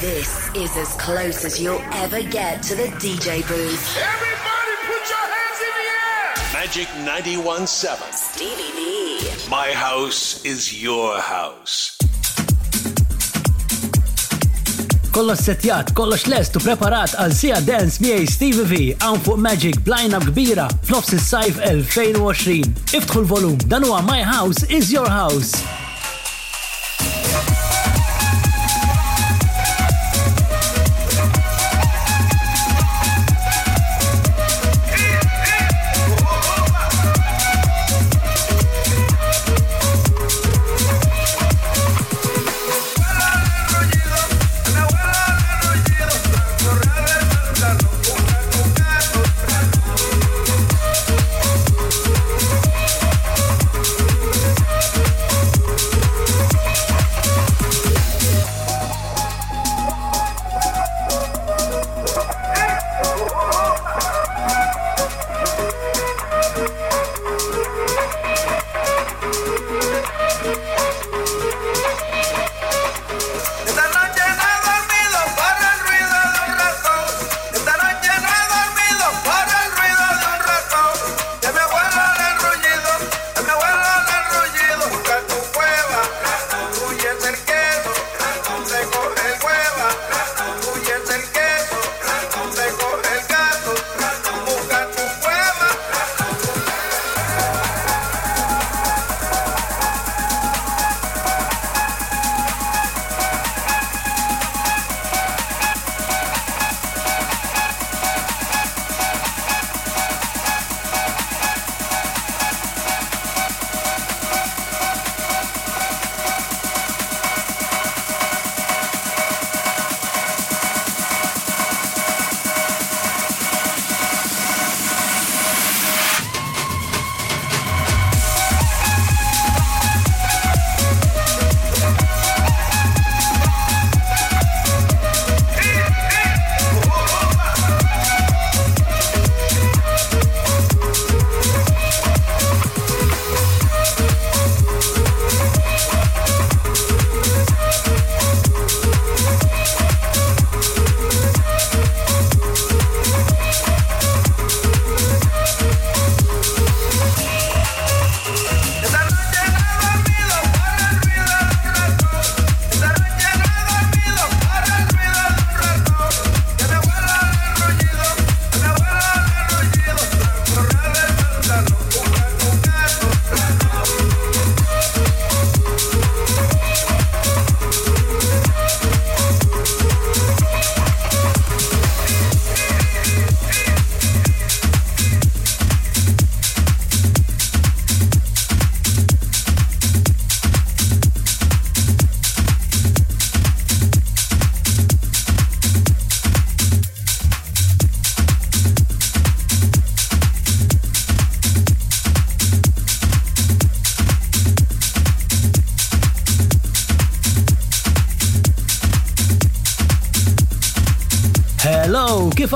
This is as close as you'll ever get to the DJ booth. Everybody put your hands in the air! Magic 91.7. Stevie B. My house is your house. kollox setjat, kolla lest u preparat għal sija dance miej Stevie V għan fuq Magic blajna kbira f'nofs is-sajf 2020. Iftħu l-volum, dan My House is Your House.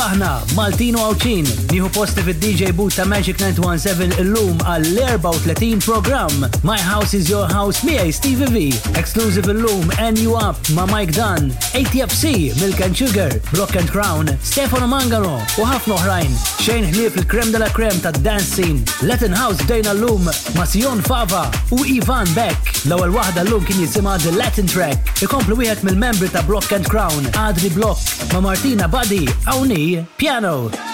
faħna Maltino Awċin, nihu posti fid-DJ boot ta' Magic 917 illum għall-34 program My House is Your House miegħi Steve V, exclusive illum and Up ma' Mike Dunn, ATFC, Milk and Sugar, Block and Crown, Stefano Mangano u ħafna oħrajn. Xejn ħlief il-krem della krem ta' dance scene, Latin House Dana Lum, ma' Sion Fava u Ivan Beck. L-ewwel waħda l-lum kien jisimha The Latin Track, ikomplu wieħed mill-membri ta' Block and Crown, Adri Block, ma' Martina Buddy, Awni, Piano Oh.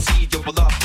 See you will love.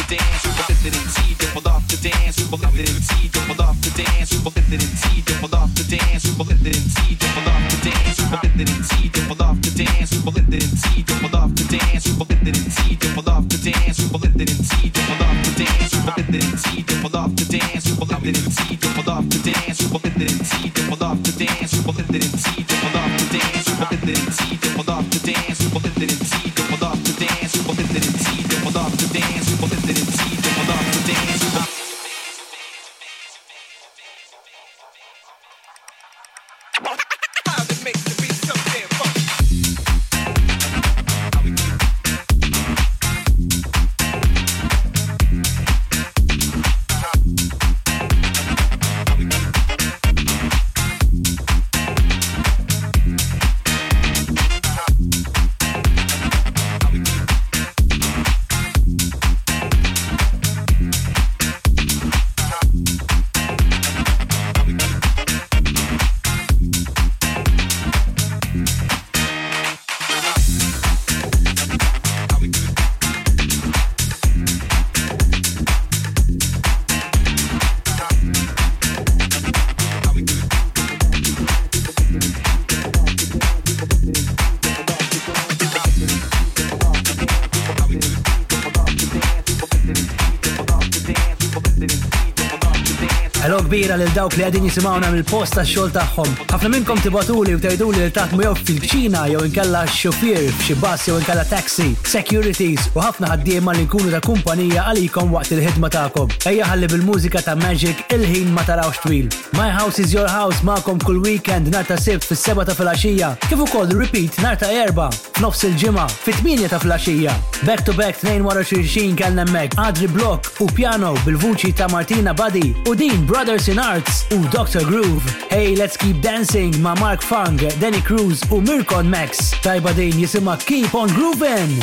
lil dawk li għadin jisimawna mill-post ta' xol tagħhom. Ħafna minnkom tibatuli u tajdu li taħdmu jow fil-ċina jew inkella xofir f'xi jow jew inkella taxi, securities u ħafna ħaddiema li nkunu ta' kumpanija għalikom waqt il-ħidma tagħkom. Ejja ħalli bil-mużika ta' Magic il-ħin ma tarawx twil. My House is Your House ma'kom kull weekend nar ta' sib fis-seba ta' filgħaxija, kif ukoll repeat nar ta' erba' nofs il-ġimgħa fit-8 ta' filgħaxija. Back to back 22 kellna mek Adri Block u Piano bil-vuċi ta' Martina Badi u din Brothers in Art Arts u Dr. Groove. Hey, let's keep dancing ma' Mark Fung, Danny Cruz u Mirkon Max. Tajba din jisima Keep on Groovin'.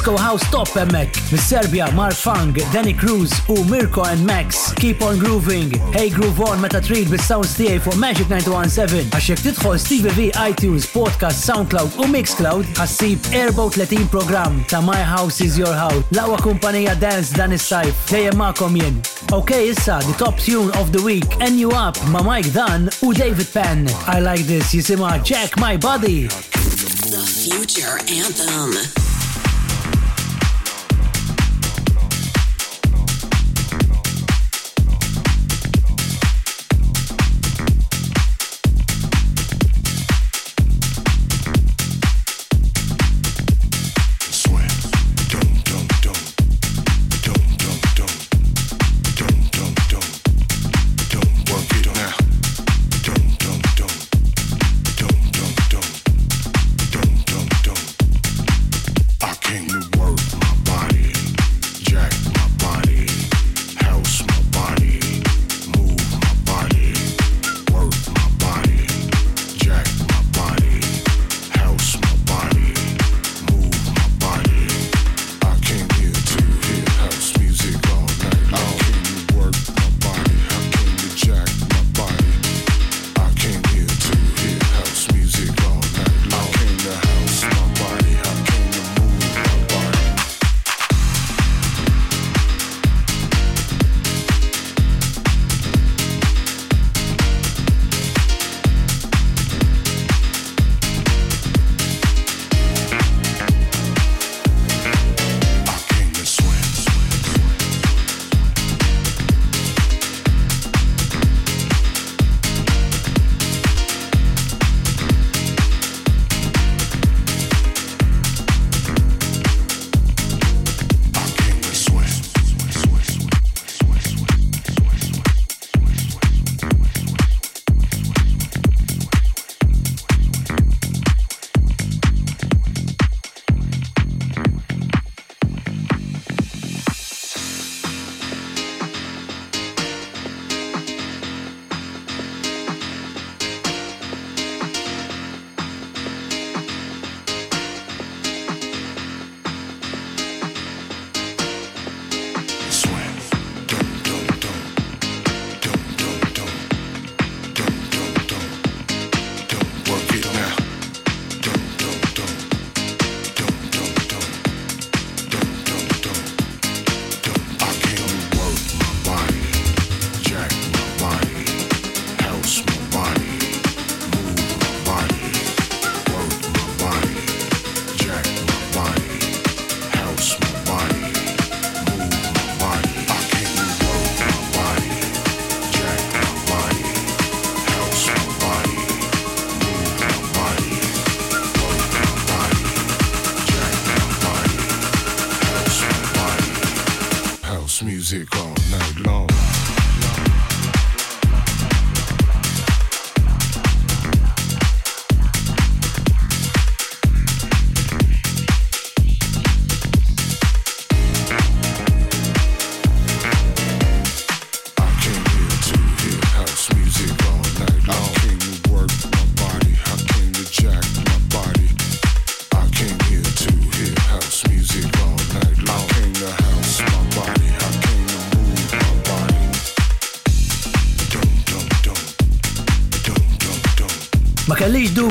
Disco House Top emmek. Mis-Serbia, Marfang, Danny Cruz u Mirko and Max. Keep on grooving. Hey Groove On meta trid bis-sounds tiegħi fuq Magic 917. Għax jekk tidħol Steve V, iTunes, Podcast, SoundCloud u Mixcloud, ħassib 34 program ta' My House is Your House. Lawa kumpanija dance dan is-sajf. Dejjem ma'kom jien. Ok, issa, the top tune of the week. And you up ma' Mike Dunn u David Penn. I like this jisima Jack My Body. The Future Anthem.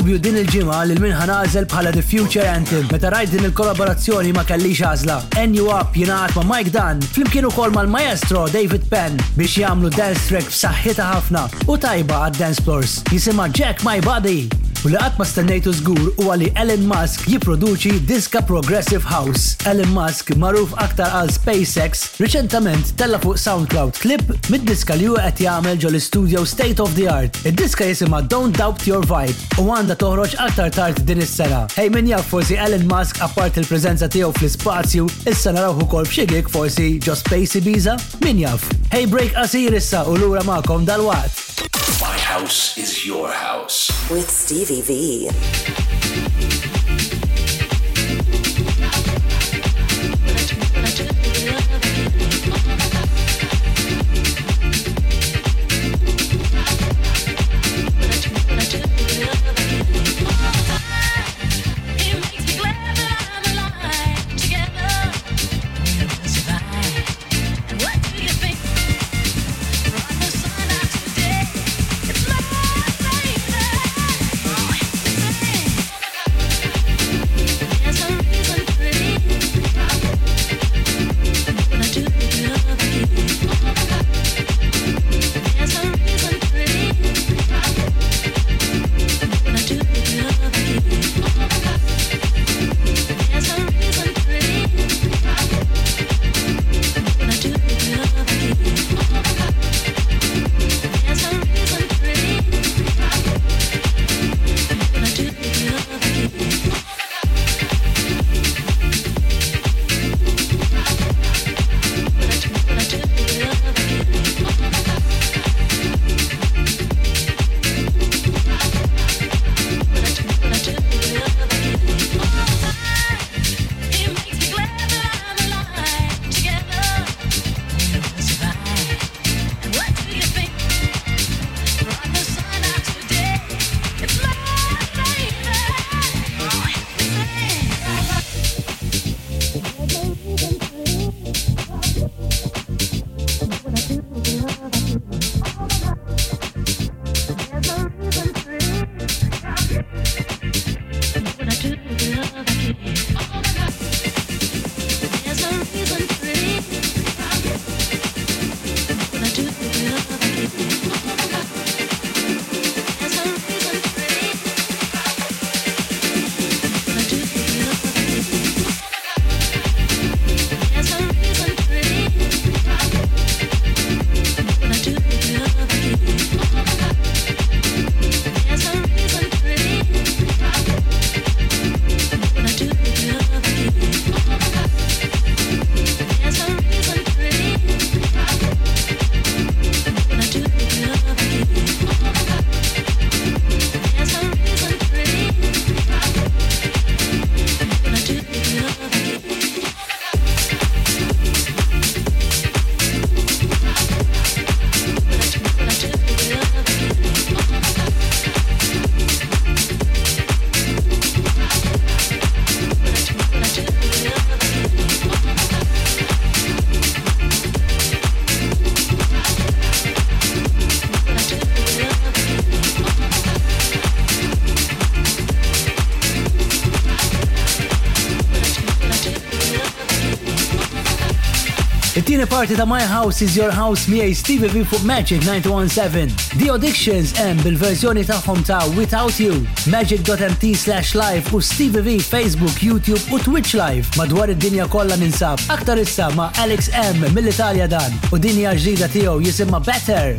dubju din il-ġimgħa l min ħanażel bħala The Future Anthem meta rajt din il-kollaborazzjoni ma kellix għażla. N.U. Up jingħad ma' Mike Dunn flimkien ukoll mal-maestro David Penn biex jagħmlu dance track f'saħħita ħafna u tajba għad-dance floors. Jisimha Jack My Body U li ma stennejtu zgur u għali Elon Musk jiproduċi diska Progressive House. Elon Musk maruf aktar għal SpaceX reċentament tella fuq SoundCloud klip mid-diska li ju għet jgħamil ġol studio State of the Art. Id-diska jisima Don't Doubt Your Vibe u għanda toħroġ aktar tard din is-sena. Hej min jaf forsi Elon Musk apart il-prezenza tiegħu fl-ispazju, is-sena rawħu kol b'xigik forsi ġo Space Ibiza? Min jaf? Hej break qasir issa u lura ma'kom dal-waqt. house is your house. With Stevie V. parti ta' My House is Your House miej Stevie V fuq Magic 917. The Addictions M bil-verżjoni tagħhom ta' Without You, magic.mt slash live u Stevie V Facebook, YouTube u Twitch live madwar id-dinja kollha ninsab. Aktar issa ma' Alex M mill-Italja dan u dinja ġdida tiegħu jisimha Better.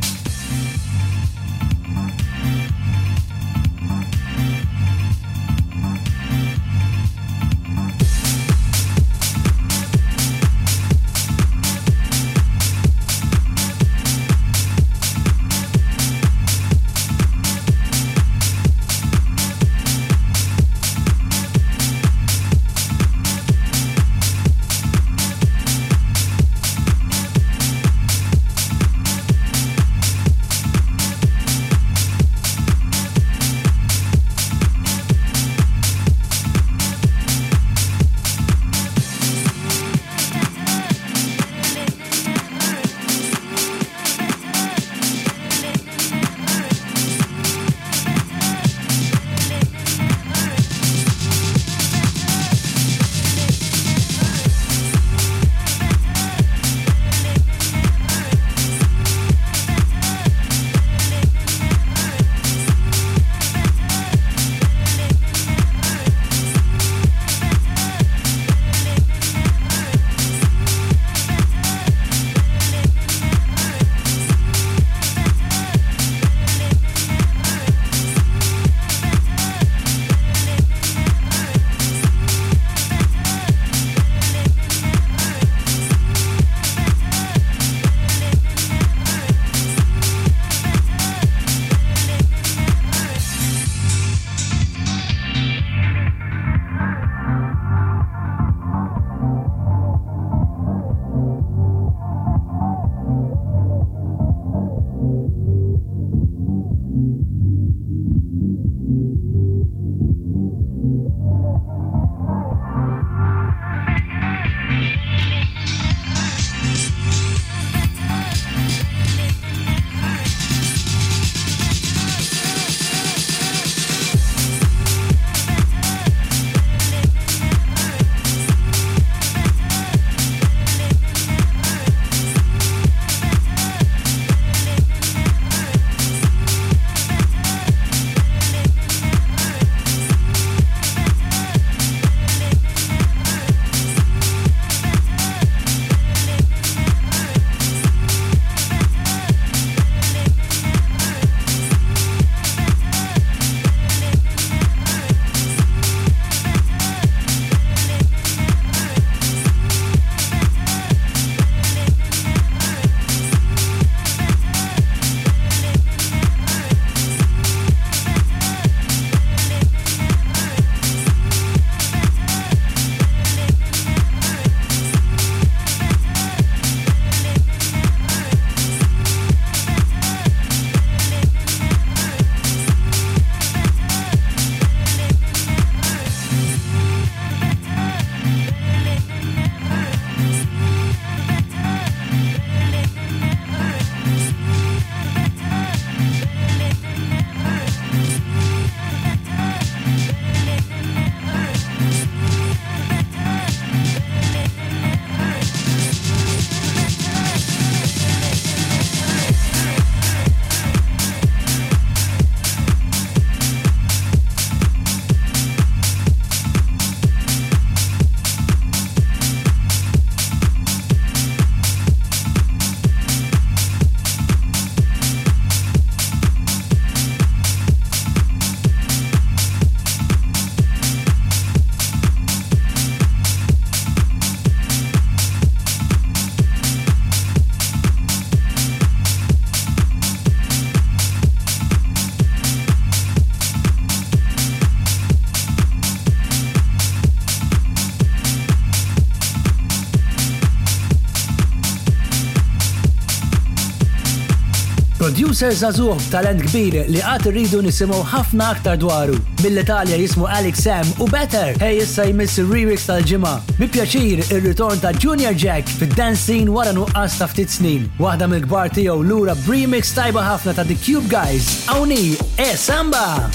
Producer zazuħ talent kbir li għat rridu nisimu ħafna aktar dwaru. Mill-Italja jismu Alex Sam u Better, hej jissa jmiss il-remix tal-ġimma. Bi pjaċir il-ritorn ta' Junior Jack fid-dance scene wara nuqqas ta' ftit snin. Waħda mill-gbar tiegħu lura remix tajba ħafna ta' The Cube Guys. Awni, e samba!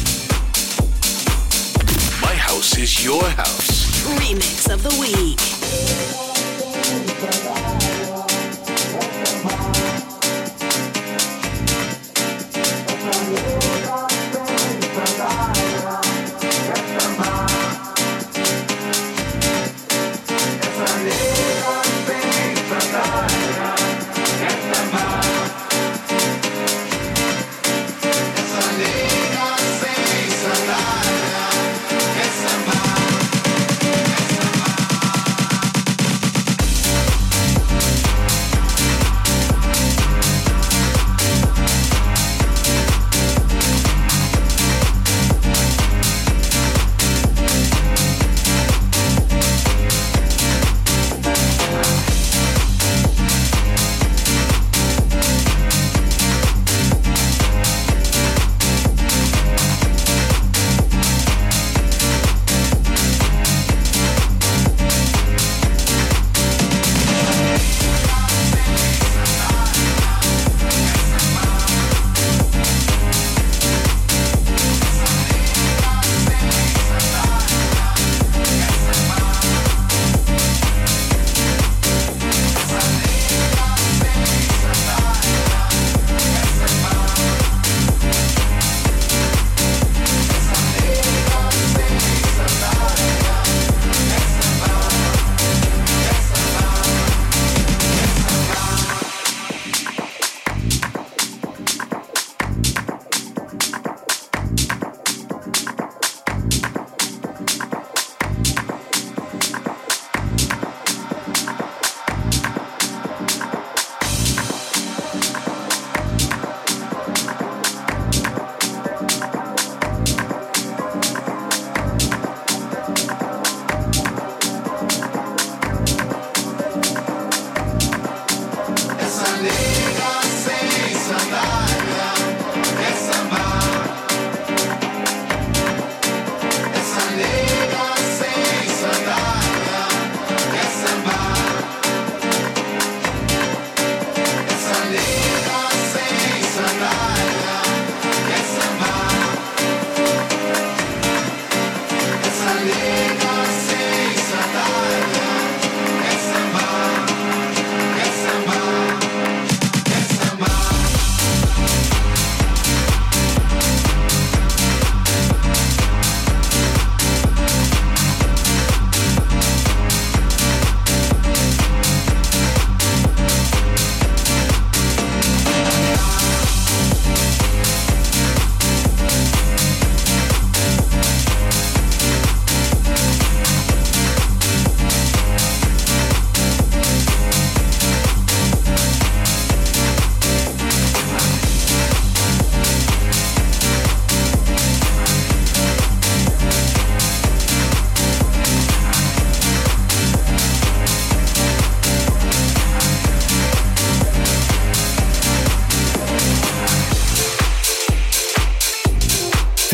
My house is your house. Remix of the week.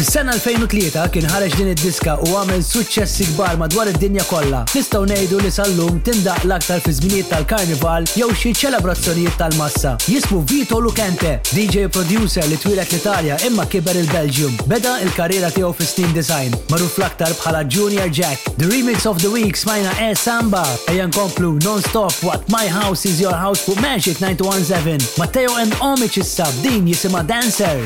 Fis-sena 2003 kien ħareġ din id-diska u għamel suċċessi kbar madwar id-dinja kollha. Nistgħu ngħidu li sallum tindaq l-aktar fi żminijiet tal-karnival jew xi ċelebrazzjonijiet tal-massa. Jismu Vito Lucente, DJ producer li twilet l-Italja imma kiber il-Belgium. Beda il-karriera tiegħu fi Steam Design, magħruf l-aktar bħala Junior Jack. The Remix of the Week smajna E Samba, ejja nkomplu non-stop what My House is Your House fuq Magic 917. Matteo and Omic issa din jisima Dancer.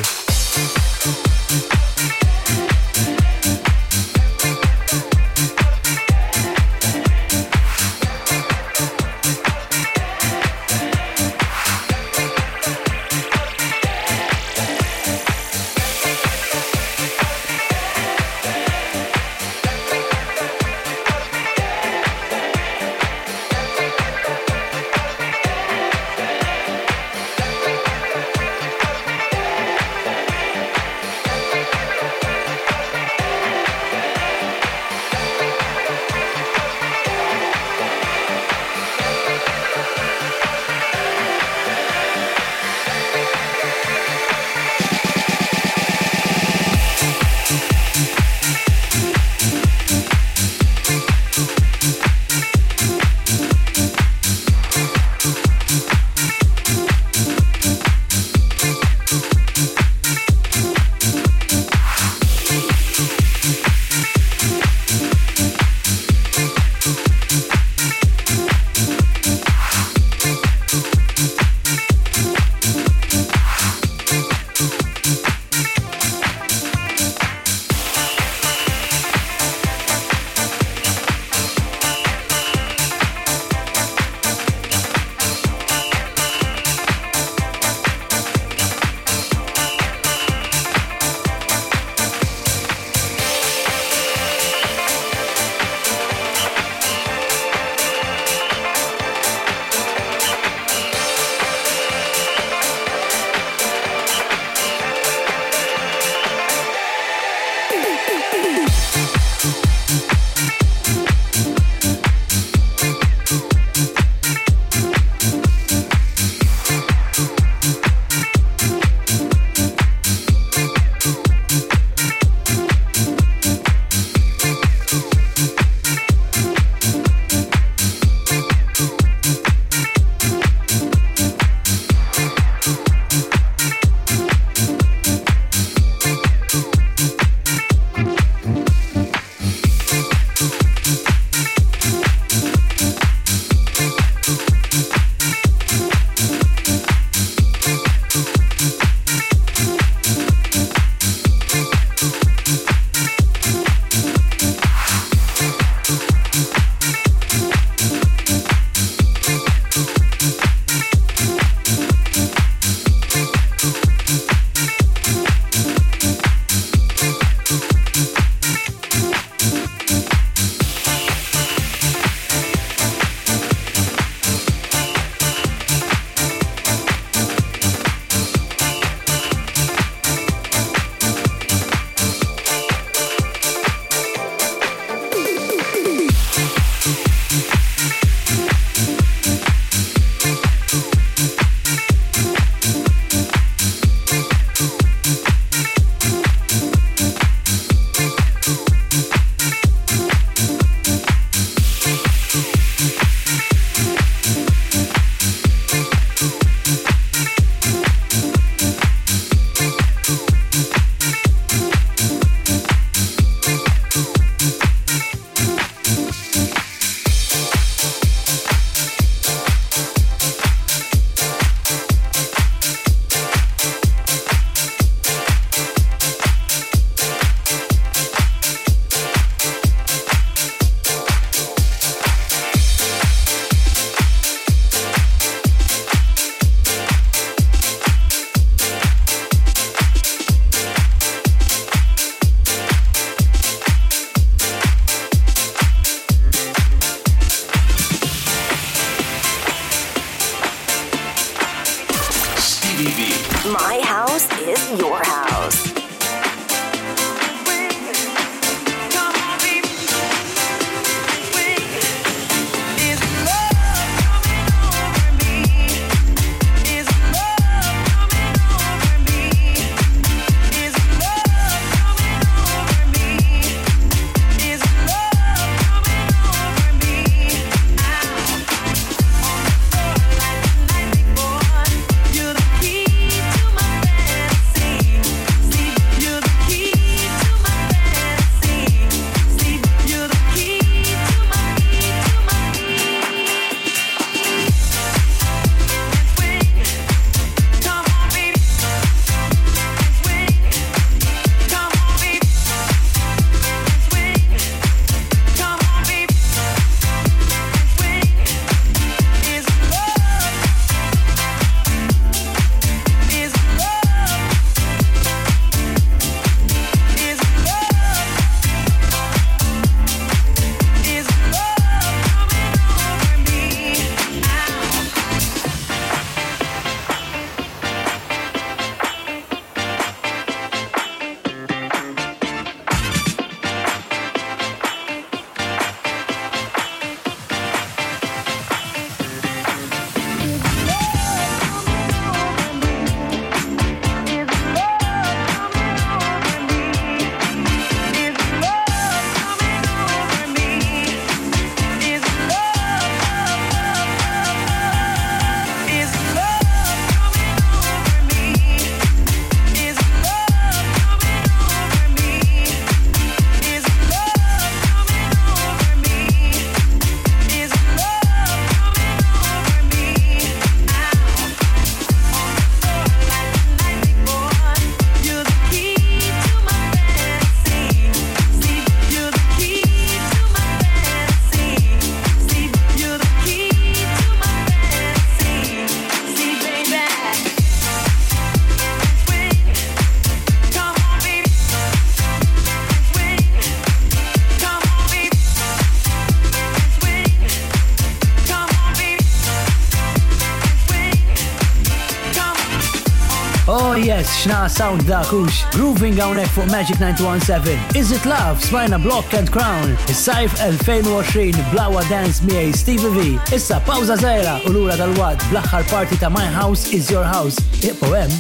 stess xna sound dakux. Grooving għawnek fuq Magic 917. Is it love? Smajna Block and Crown. Is-sajf 2020 blawa dance miej Stevie V. Issa pawza zaħira u l-ura tal-wad bl-axħar ta' My House is Your House. Iqpo hemm.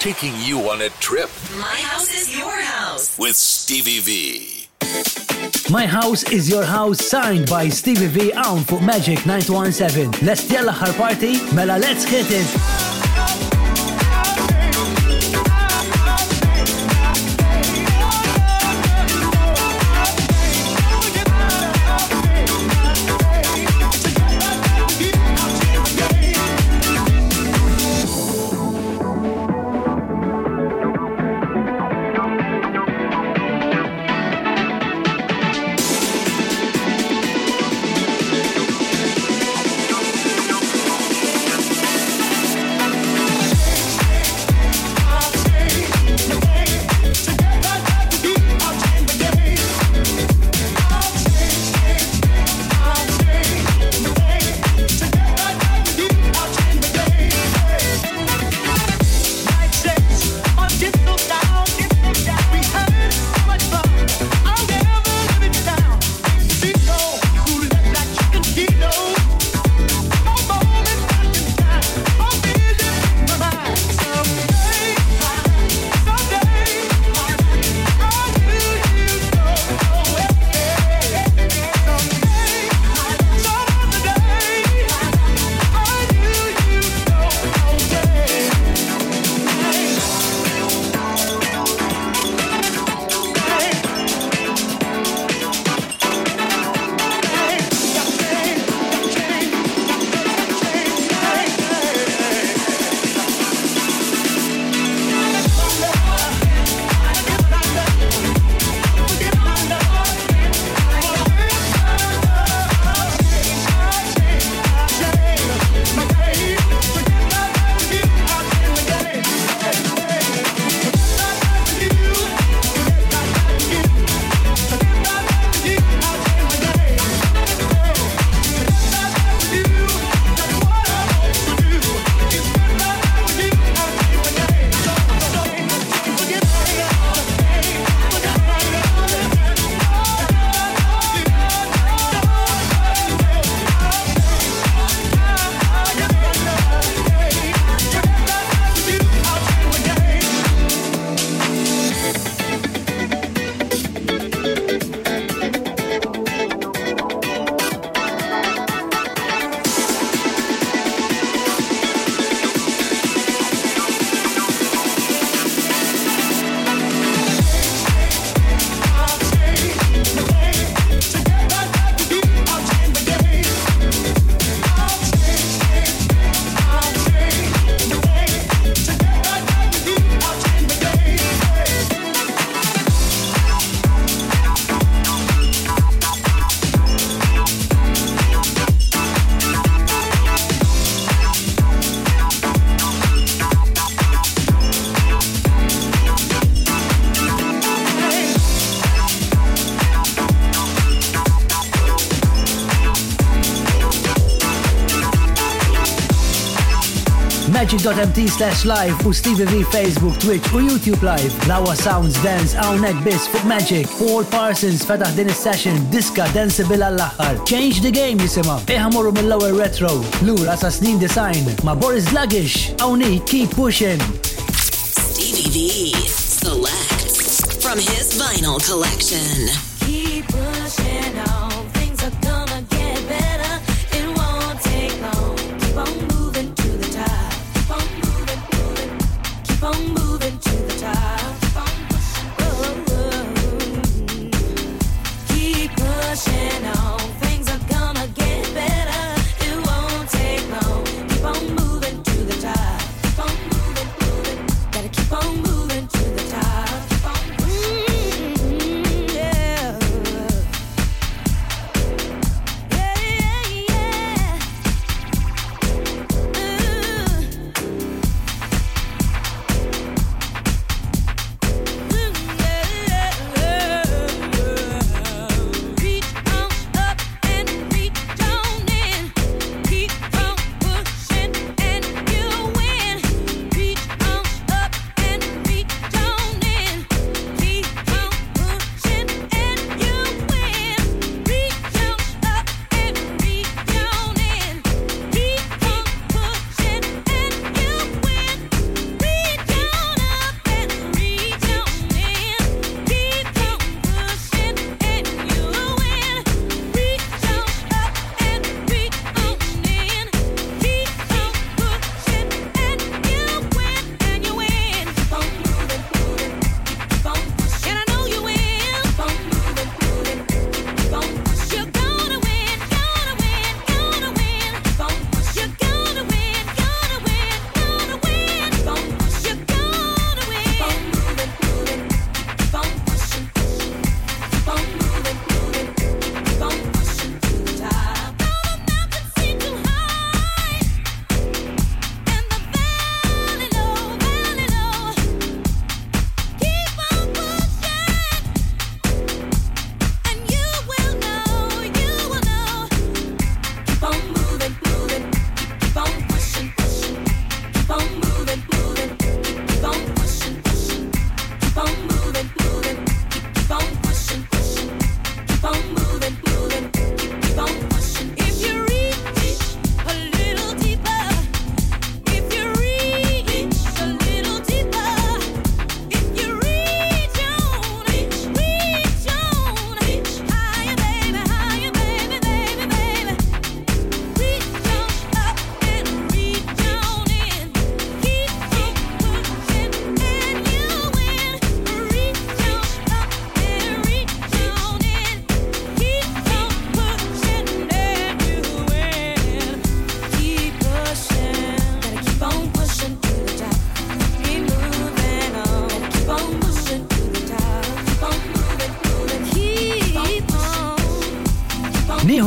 Taking you on a trip. My house is your house. With Stevie V. My House is Your House signed by Stevie V on for Magic 917. Let's tell her party, Mela let's hit it. twitch.mt slash live u Stevie V Facebook, Twitch u YouTube live. Lawa Sounds Dance, neck biz Foot Magic, Paul Parsons fatah Dennis session Diska Dance għall-aħħar. Change the Game jisima, iħamorru mill lower retro, lura sa design ma' Boris Lagish, Awni Keep Pushing. Stevie V selects from his vinyl collection.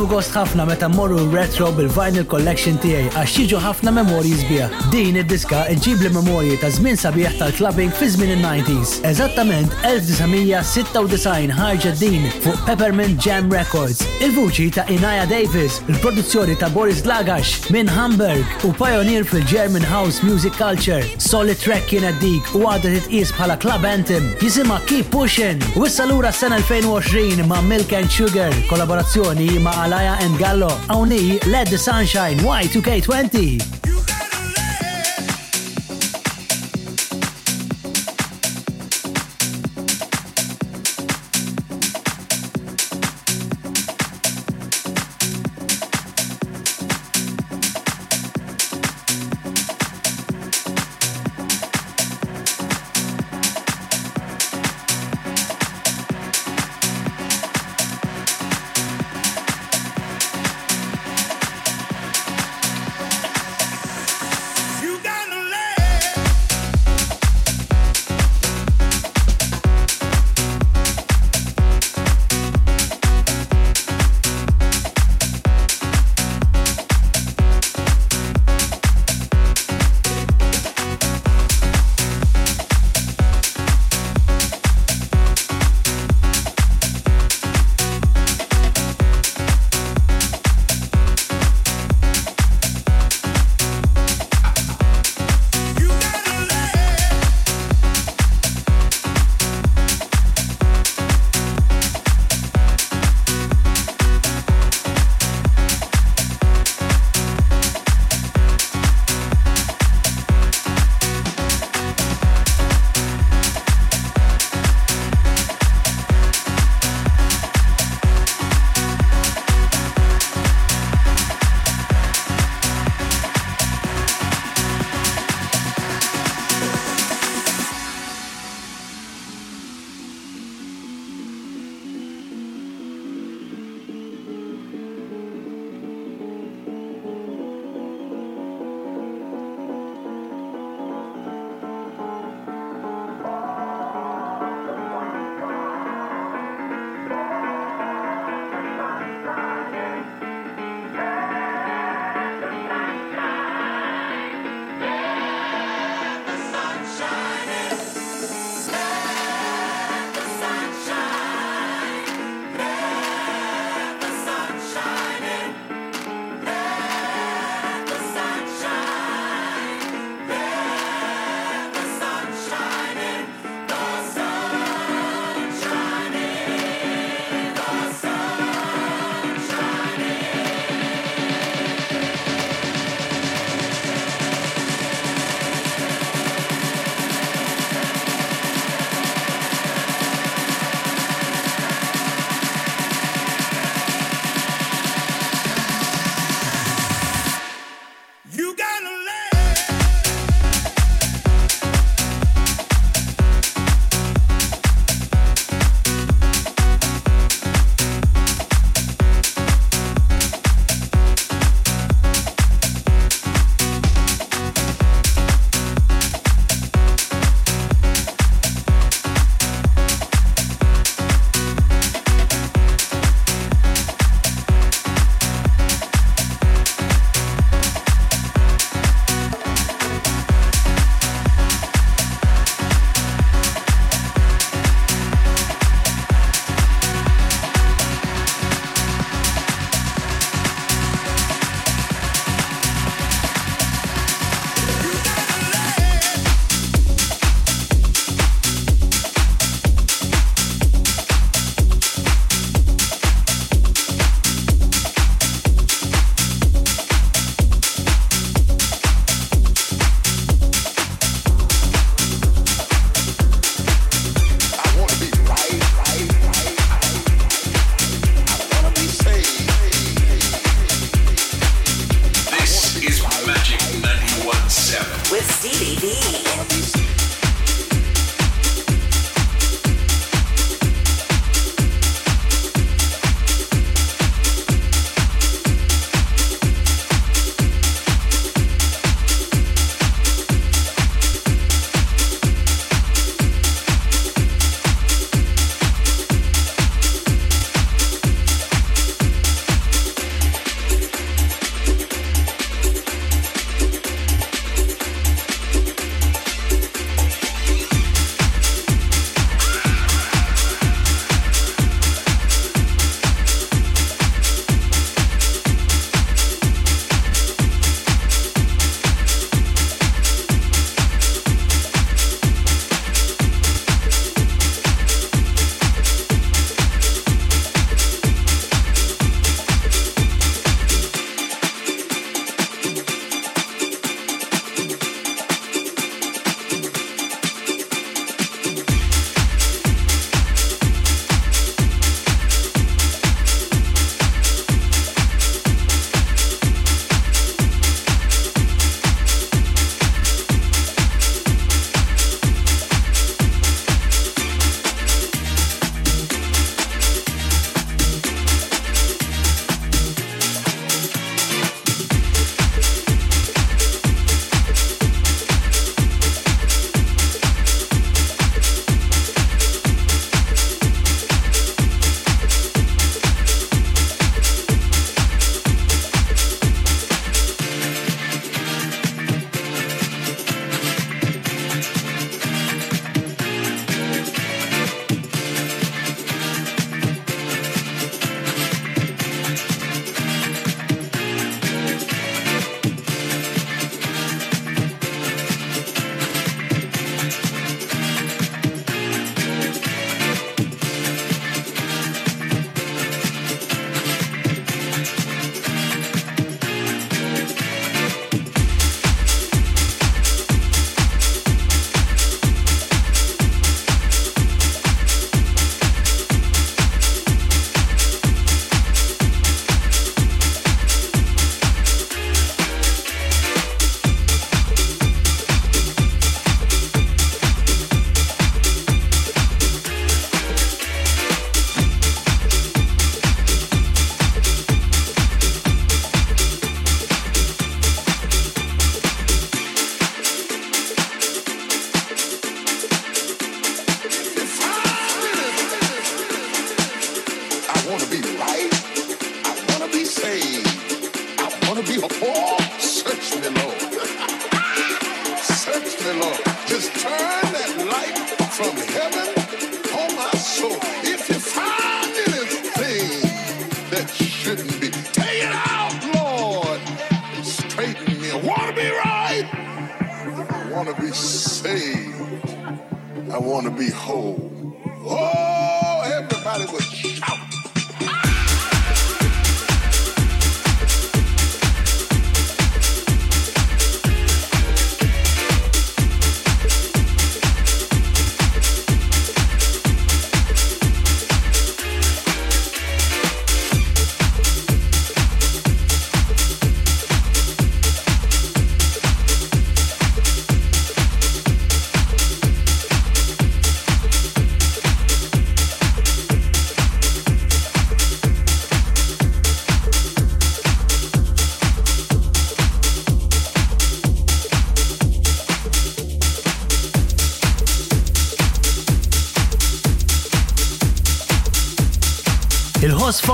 gost ħafna meta morru retro bil-vinyl collection tiegħi għax jiġu ħafna memories bija. Din id-diska ġib li memorji ta' żmien sabiħ tal-clubbing fi żmien il-90s. Eżattament 1996 ħarġet din fuq Peppermint Jam Records. Il-vuċi ta' Inaya Davis, il-produzzjoni ta' Boris Lagash minn Hamburg u pioneer fil-German House Music Culture. Solid track kien dik u it titqis bħala club anthem jisima Keep pushing. U lura s-sena 2020 ma' Milk and Sugar, kollaborazzjoni ma' Zaya and Gallo. Only Let the Sunshine Y2K20.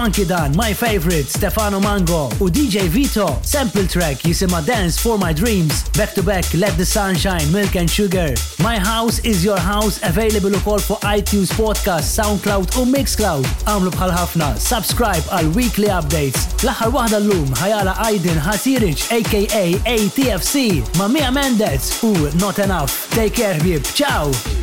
funky dan, my favorite, Stefano Mango u DJ Vito, sample track jisima Dance for My Dreams, back to back, Let the Sunshine, Milk and Sugar. My House is Your House, available ukoll for iTunes Podcast, SoundCloud u Mixcloud. Għamlu bħal ħafna, subscribe għal weekly updates. L-aħħar waħda l-lum ħajala Aiden Hasiric, aka ATFC, ma Mia Mendez u Not Enough. Take care, bib. Ciao!